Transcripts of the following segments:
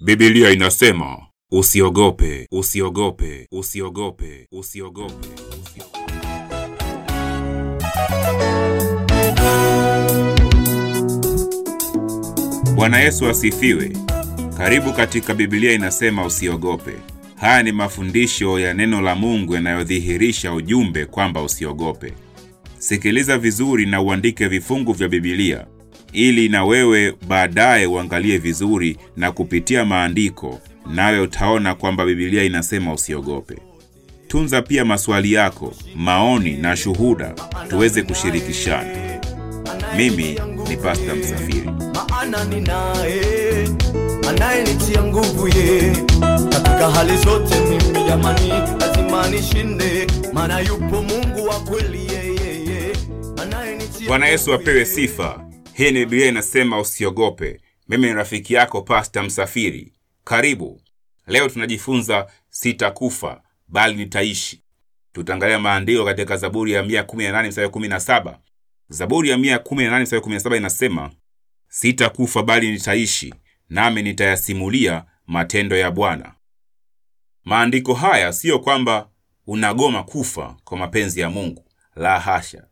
Biblia inasema usiogope, usiogope, usiogope, usiogope. Bwana Yesu asifiwe. Karibu katika Biblia inasema usiogope. Haya ni mafundisho ya neno la Mungu yanayodhihirisha ujumbe kwamba usiogope. Sikiliza vizuri na uandike vifungu vya Biblia ili na wewe baadaye uangalie vizuri na kupitia maandiko, nawe utaona kwamba Biblia inasema usiogope. Tunza pia maswali yako, maoni na shuhuda tuweze kushirikishana. Mimi ni Pasta Msafiri. maana ninaye anayenitia nguvu ye katika hali zote. Mimi jamani, lazima nishinde, maana yupo Mungu wa kweli anayenitia Bwana Yesu apewe sifa. Hii ni Biblia inasema usiogope. Mimi ni rafiki yako Pasta Msafiri. Karibu. Leo tunajifunza sitakufa bali nitaishi. Tutaangalia maandiko katika Zaburi ya 118 mstari 17. Zaburi ya 118 mstari 17 inasema, sitakufa bali nitaishi, nami nitayasimulia matendo ya Bwana. Maandiko haya siyo kwamba unagoma kufa kwa mapenzi ya Mungu, la hasha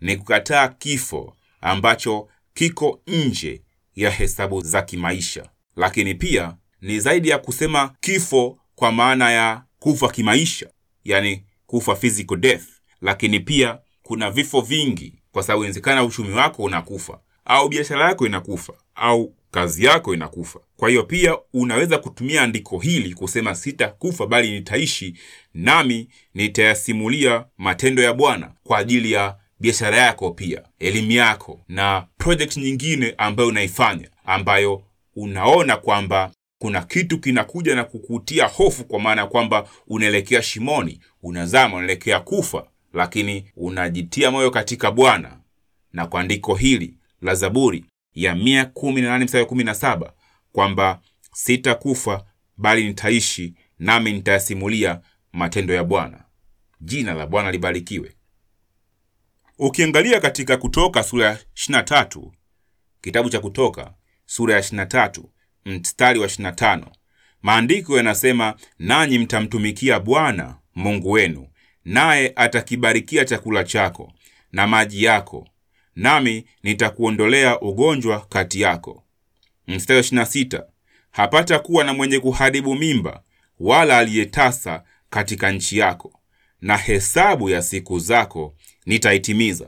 ni kukataa kifo ambacho kiko nje ya hesabu za kimaisha, lakini pia ni zaidi ya kusema kifo kwa maana ya kufa kimaisha, yani kufa physical death, lakini pia kuna vifo vingi, kwa sababu inawezekana uchumi wako unakufa au biashara yako inakufa au kazi yako inakufa. Kwa hiyo pia unaweza kutumia andiko hili kusema sitakufa bali nitaishi, nami nitayasimulia matendo ya Bwana kwa ajili ya biashara yako, pia elimu yako na project nyingine ambayo unaifanya, ambayo unaona kwamba kuna kitu kinakuja na kukutia hofu, kwa maana ya kwamba unaelekea shimoni, unazama, unaelekea kufa, lakini unajitia moyo katika Bwana na kwa andiko hili la Zaburi ya 118 mstari wa 17 kwamba sitakufa bali nitaishi, nami nitayasimulia matendo ya Bwana. Jina la Bwana libarikiwe. Ukiangalia katika Kutoka sura ya 23, kitabu cha Kutoka sura ya 23 mstari wa 25, maandiko yanasema, nanyi mtamtumikia Bwana Mungu wenu, naye atakibarikia chakula chako na maji yako, nami nitakuondolea ugonjwa kati yako. Mstari wa 26, hapata kuwa na mwenye kuharibu mimba wala aliyetasa katika nchi yako, na hesabu ya siku zako nitaitimiza.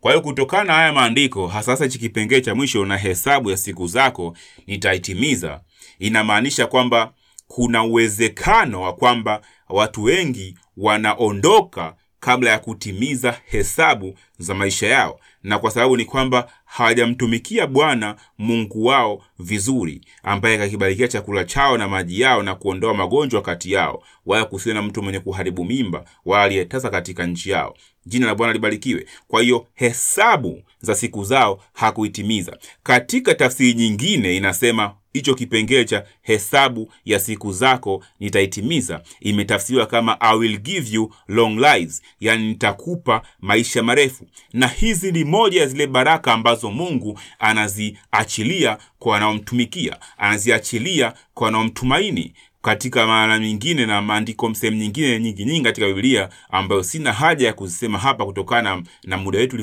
Kwa hiyo kutokana na haya maandiko, hasasa hichi kipengee cha mwisho, na hesabu ya siku zako nitaitimiza, inamaanisha kwamba kuna uwezekano wa kwamba watu wengi wanaondoka kabla ya kutimiza hesabu za maisha yao, na kwa sababu ni kwamba hawajamtumikia Bwana Mungu wao vizuri, ambaye kakibarikia chakula chao na maji yao na kuondoa magonjwa kati yao, wala kusiwe na mtu mwenye kuharibu mimba wala aliyetasa katika nchi yao. Jina la Bwana libarikiwe. Kwa hiyo hesabu za siku zao hakuitimiza. Katika tafsiri nyingine inasema hicho kipengele cha hesabu ya siku zako nitaitimiza imetafsiriwa kama I will give you long lives, yani nitakupa maisha marefu. Na hizi ni moja ya zile baraka ambazo Mungu anaziachilia kwa wanaomtumikia, anaziachilia kwa wanaomtumaini katika maana nyingine na maandiko sehemu nyingine nyingi nyingi katika Biblia ambayo sina haja ya kuzisema hapa kutokana na, muda wetu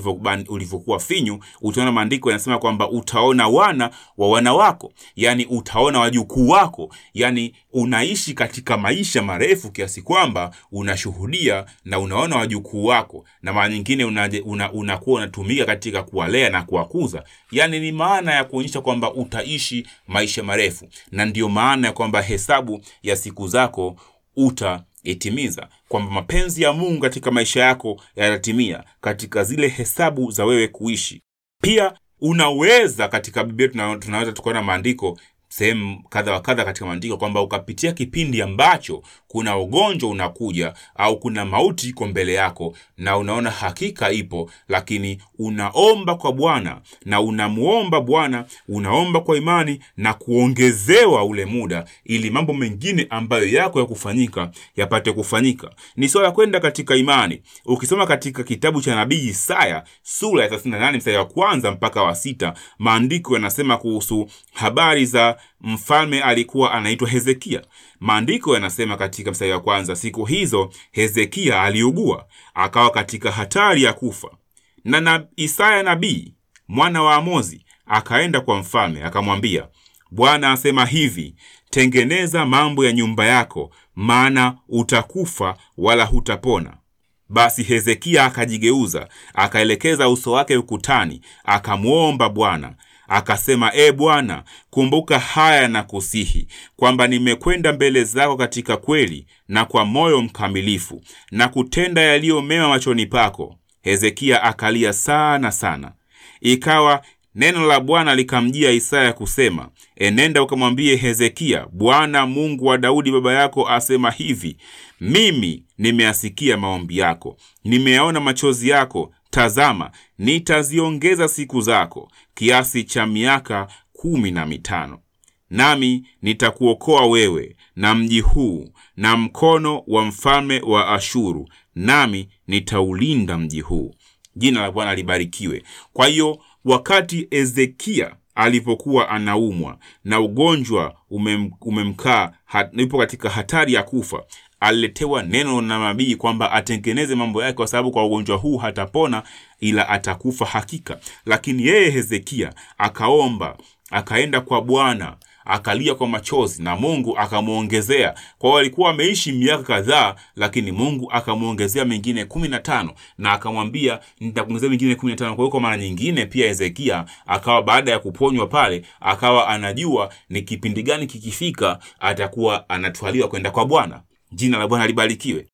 ulivyokuwa finyu. Utaona maandiko yanasema kwamba utaona wana wa wana wako, yani utaona wajukuu wako, yani unaishi katika maisha marefu kiasi kwamba unashuhudia na unaona wajukuu wako, na mara nyingine unakuwa una, una unatumika katika kuwalea na kuwakuza, yani ni maana ya kuonyesha kwamba utaishi maisha marefu, na ndiyo maana ya kwamba hesabu ya siku zako utaitimiza, kwamba mapenzi ya Mungu katika maisha yako yatatimia katika zile hesabu za wewe kuishi. Pia unaweza katika Biblia tunaweza tukaona maandiko sehemu kadha wa kadha katika maandiko kwamba ukapitia kipindi ambacho kuna ugonjwa unakuja au kuna mauti iko mbele yako na unaona hakika ipo, lakini unaomba kwa Bwana na unamuomba Bwana, unaomba kwa imani na kuongezewa ule muda, ili mambo mengine ambayo yako ya kufanyika yapate kufanyika. Ni swala kwenda katika imani. Ukisoma katika kitabu cha nabii Isaya sura ya 38 mstari wa kwanza mpaka wa sita, maandiko yanasema kuhusu habari za mfalme alikuwa anaitwa Hezekia. Maandiko yanasema katika mstari wa kwanza, siku hizo Hezekia aliugua akawa katika hatari ya kufa, na, na Isaya nabii mwana wa Amozi akaenda kwa mfalme akamwambia, Bwana asema hivi, tengeneza mambo ya nyumba yako, maana utakufa wala hutapona. Basi Hezekia akajigeuza, akaelekeza uso wake ukutani, akamwomba Bwana akasema, E Bwana, kumbuka haya na kusihi kwamba nimekwenda mbele zako katika kweli na kwa moyo mkamilifu na kutenda yaliyo mema machoni pako. Hezekia akalia sana sana. Ikawa neno la Bwana likamjia Isaya kusema, enenda ukamwambie Hezekia, Bwana Mungu wa Daudi baba yako asema hivi, mimi nimeasikia maombi yako, nimeyaona machozi yako. Tazama, nitaziongeza siku zako kiasi cha miaka kumi na mitano, nami nitakuokoa wewe na mji huu na mkono wa mfalme wa Ashuru, nami nitaulinda mji huu. Jina la Bwana libarikiwe. Kwa hiyo wakati Ezekia alipokuwa anaumwa na ugonjwa umem, umemkaa yupo katika hatari ya kufa, aliletewa neno na nabii kwamba atengeneze mambo yake, kwa sababu kwa ugonjwa huu hatapona, ila atakufa hakika. Lakini yeye Hezekia akaomba, akaenda kwa Bwana akalia kwa machozi na Mungu akamwongezea. Kwa alikuwa ameishi miaka kadhaa, lakini Mungu akamwongezea mengine kumi na tano na akamwambia nitakuongezea mengine kumi na tano. Kwa hiyo kwa mara nyingine pia Hezekia akawa baada ya kuponywa pale, akawa anajua ni kipindi gani kikifika atakuwa anatwaliwa kwenda kwa Bwana. Jina la Bwana libarikiwe.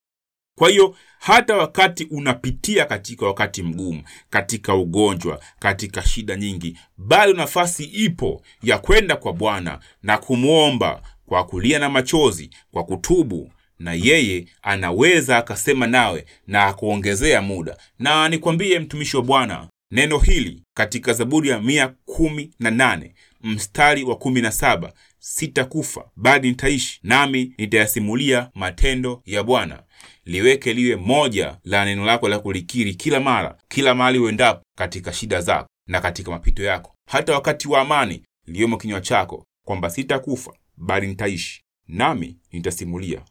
Kwa hiyo hata wakati unapitia katika wakati mgumu, katika ugonjwa, katika shida nyingi, bado nafasi ipo ya kwenda kwa Bwana na kumwomba kwa kulia na machozi, kwa kutubu, na yeye anaweza akasema nawe na akuongezea muda. Na nikwambie mtumishi wa Bwana, neno hili katika Zaburi ya mia kumi na nane mstari wa kumi na saba sitakufa bali nitaishi, nami nitayasimulia matendo ya Bwana. Liweke liwe moja la neno lako la kulikiri kila mara, kila mahali uendapo, katika shida zako na katika mapito yako, hata wakati wa amani, liyomo kinywa chako, kwamba sitakufa bali nitaishi, nami nitasimulia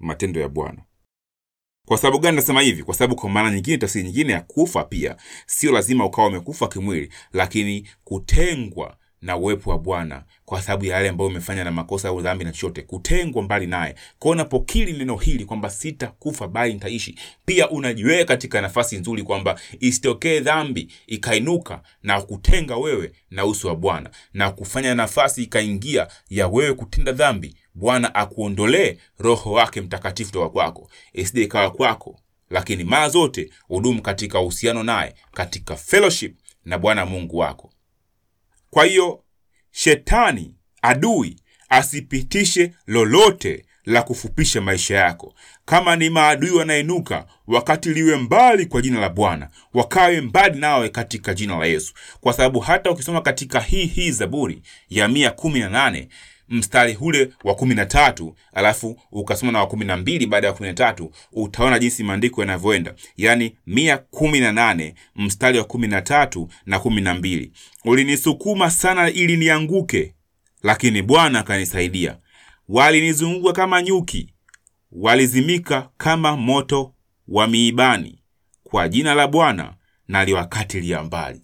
matendo ya Bwana. Kwa sababu gani nasema hivi? Kwa sababu kwa maana nyingine, tafsiri nyingine ya kufa pia sio lazima ukawa umekufa kimwili, lakini kutengwa na uwepo wa Bwana kwa sababu ya yale ambayo umefanya na makosa au dhambi na chochote, kutengwa mbali naye. Kwa hiyo neno hili kwamba sitakufa bali nitaishi, pia unajiweka katika nafasi nzuri kwamba isitokee dhambi ikainuka na kutenga wewe na uso wa Bwana na kufanya nafasi ikaingia ya wewe kutenda dhambi, Bwana akuondolee Roho wake Mtakatifu toka kwako, isije ikawa kwako, lakini mara zote udumu katika uhusiano naye, katika fellowship na Bwana Mungu wako. Kwa hiyo shetani adui asipitishe lolote la kufupisha maisha yako. Kama ni maadui wanainuka, wakati liwe mbali kwa jina la Bwana, wakawe mbali nawe katika jina la Yesu, kwa sababu hata ukisoma katika hii hii Zaburi ya mia kumi na nane mstari ule wa kumi na tatu alafu ukasoma na wa kumi na mbili baada ya kumi na tatu utaona jinsi maandiko yanavyoenda. Yaani mia kumi na nane mstari wa kumi na tatu na kumi na mbili. Ulinisukuma sana ili nianguke lakini bwana akanisaidia. Walinizunguka kama nyuki walizimika kama moto wa miibani. Kwa jina la bwana naliwakatilia mbali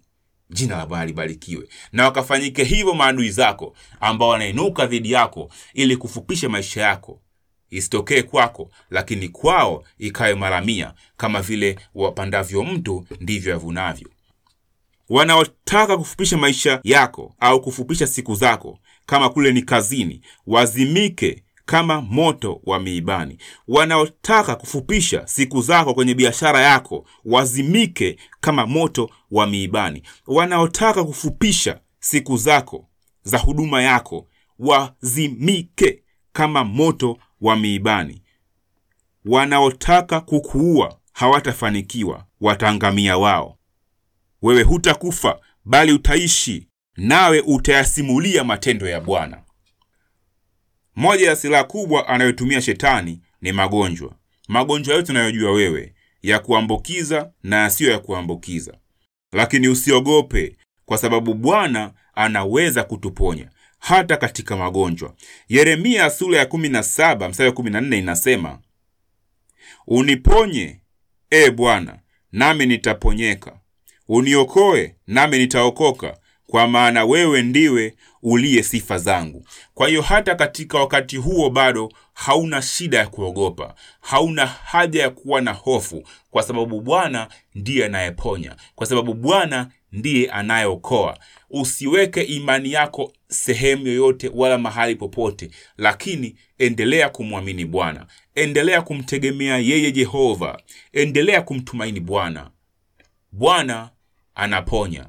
jina la bwana libarikiwe. Na wakafanyike hivyo maadui zako ambao wanainuka dhidi yako ili kufupisha maisha yako. Isitokee kwako lakini kwao ikawe mara kama vile wapandavyo mtu ndivyo yavunavyo. Wanaotaka kufupisha maisha yako au kufupisha siku zako kama kule ni kazini wazimike kama moto wa miibani. Wanaotaka kufupisha siku zako kwenye biashara yako wazimike kama moto wa miibani. Wanaotaka kufupisha siku zako za huduma yako wazimike kama moto wa miibani. Wanaotaka kukuua hawatafanikiwa wataangamia wao. Wewe hutakufa bali utaishi nawe utayasimulia matendo ya bwana moja ya silaha kubwa anayotumia shetani ni magonjwa. Magonjwa yote unayojua wewe ya kuambukiza na yasiyo ya kuambukiza. Lakini usiogope kwa sababu bwana anaweza kutuponya hata katika magonjwa. Yeremia sura ya 17 mstari wa 14 inasema, uniponye e Bwana, nami nitaponyeka, uniokoe nami nitaokoka, kwa maana wewe ndiwe uliye sifa zangu. Kwa hiyo hata katika wakati huo bado hauna shida ya kuogopa, hauna haja ya kuwa na hofu, kwa sababu Bwana ndiye anayeponya, kwa sababu Bwana ndiye anayeokoa. Usiweke imani yako sehemu yoyote wala mahali popote, lakini endelea kumwamini Bwana, endelea kumtegemea yeye Jehova, endelea kumtumaini Bwana. Bwana anaponya,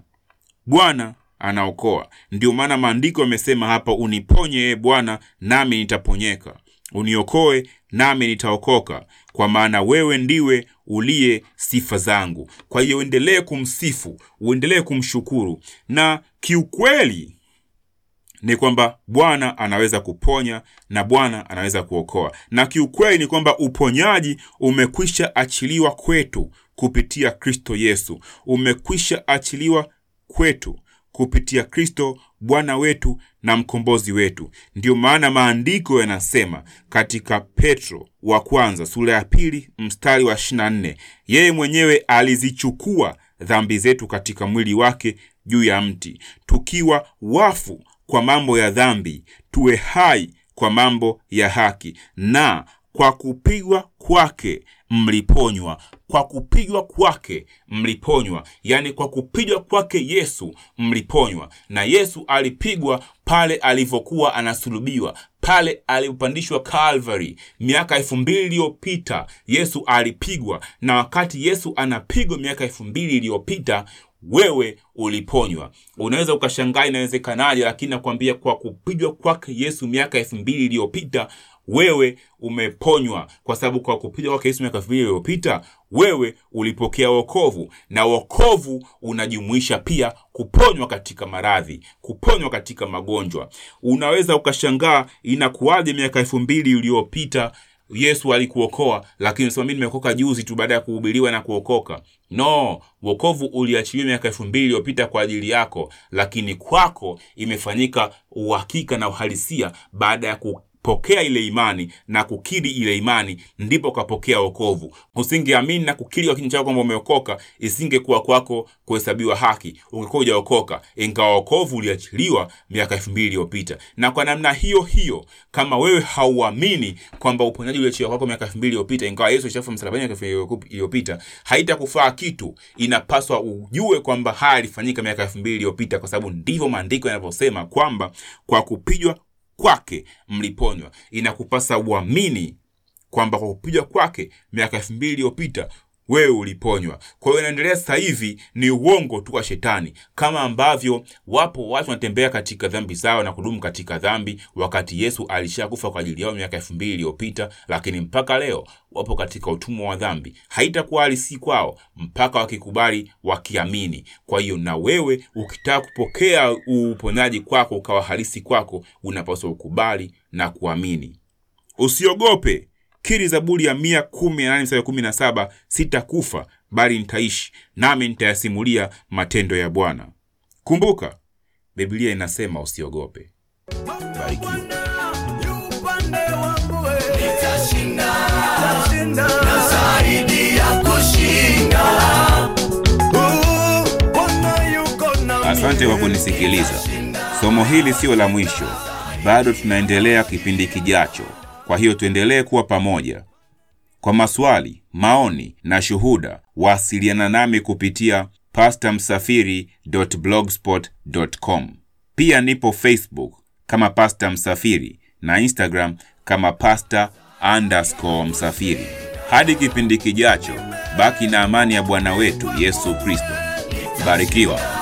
Bwana anaokoa. Ndio maana maandiko yamesema hapa, uniponye e Bwana, nami nitaponyeka, uniokoe nami nitaokoka, kwa maana wewe ndiwe uliye sifa zangu. Kwa hiyo uendelee kumsifu, uendelee kumshukuru, na kiukweli ni kwamba Bwana anaweza kuponya na Bwana anaweza kuokoa, na kiukweli ni kwamba uponyaji umekwisha achiliwa kwetu kupitia Kristo Yesu, umekwisha achiliwa kwetu kupitia Kristo Bwana wetu na mkombozi wetu. Ndiyo maana maandiko yanasema katika Petro wa kwanza sura ya pili mstari wa 24, yeye mwenyewe alizichukua dhambi zetu katika mwili wake juu ya mti, tukiwa wafu kwa mambo ya dhambi, tuwe hai kwa mambo ya haki, na kwa kupigwa kwake mliponywa. Kwa kupigwa kwake mliponywa, yaani kwa kupigwa kwake Yesu mliponywa. Na Yesu alipigwa pale alivyokuwa anasulubiwa, pale alipopandishwa Calvary miaka elfu mbili iliyopita. Yesu alipigwa, na wakati Yesu anapigwa miaka elfu mbili iliyopita wewe uliponywa. Unaweza ukashangaa inawezekanaje, lakini nakwambia kwa kupigwa kwake Yesu miaka elfu mbili iliyopita wewe umeponywa, kwa sababu kwa kupiga kwake Yesu miaka elfu iliyopita wewe ulipokea wokovu, na wokovu unajumuisha pia kuponywa katika maradhi, kuponywa katika magonjwa. Unaweza ukashangaa inakuwaje miaka elfu mbili iliyopita Yesu alikuokoa, lakini unasema mimi nimeokoka juzi tu baada ya kuhubiriwa na kuokoka. No, wokovu uliachiliwa miaka elfu mbili iliyopita kwa ajili yako, lakini kwako imefanyika uhakika na uhalisia baada ya kupokea ile imani na kukiri ile imani, ndipo ukapokea wokovu. Usingeamini na kukiri kwa kinywa chako kwamba umeokoka, isingekuwa kwako kuhesabiwa haki, ungekuwa hujaokoka, ingawa wokovu uliachiliwa miaka elfu mbili iliyopita. Na kwa namna hiyo hiyo, kama wewe hauamini kwamba uponyaji uliachiliwa kwako miaka elfu mbili iliyopita, ingawa Yesu alishafa msalabani miaka iliyopita, haitakufaa kitu. Inapaswa ujue kwamba haya yalifanyika miaka elfu mbili iliyopita, kwa sababu ndivyo maandiko yanavyosema kwamba kwa kupigwa kwake mliponywa. Inakupasa uamini kwamba kwa kupigwa kwake miaka elfu mbili iliyopita wewe uliponywa. Kwa hiyo inaendelea sasa hivi ni uongo tu wa Shetani, kama ambavyo wapo watu wanatembea katika dhambi zao na kudumu katika dhambi, wakati Yesu alishakufa kwa ajili yao miaka elfu mbili iliyopita, lakini mpaka leo wapo katika utumwa wa dhambi. Haitakuwa halisi kwao mpaka wakikubali, wakiamini. Kwa hiyo na wewe ukitaka kupokea uponyaji kwako ukawa halisi kwako, unapaswa ukubali na kuamini. Usiogope. Kiri Zaburi ya mia kumi na nane mstari kumi na saba sitakufa bali nitaishi, nami nitayasimulia matendo ya Bwana. Kumbuka Biblia inasema usiogope. Asante kwa kunisikiliza. Somo hili sio la mwisho, bado tunaendelea kipindi kijacho. Kwa hiyo tuendelee kuwa pamoja. Kwa maswali, maoni na shuhuda, wasiliana nami kupitia pastamsafiri.blogspot.com. Pia nipo Facebook kama Pasta Msafiri na Instagram kama pasta underscore msafiri. Hadi kipindi kijacho, baki na amani ya Bwana wetu Yesu Kristo. Barikiwa.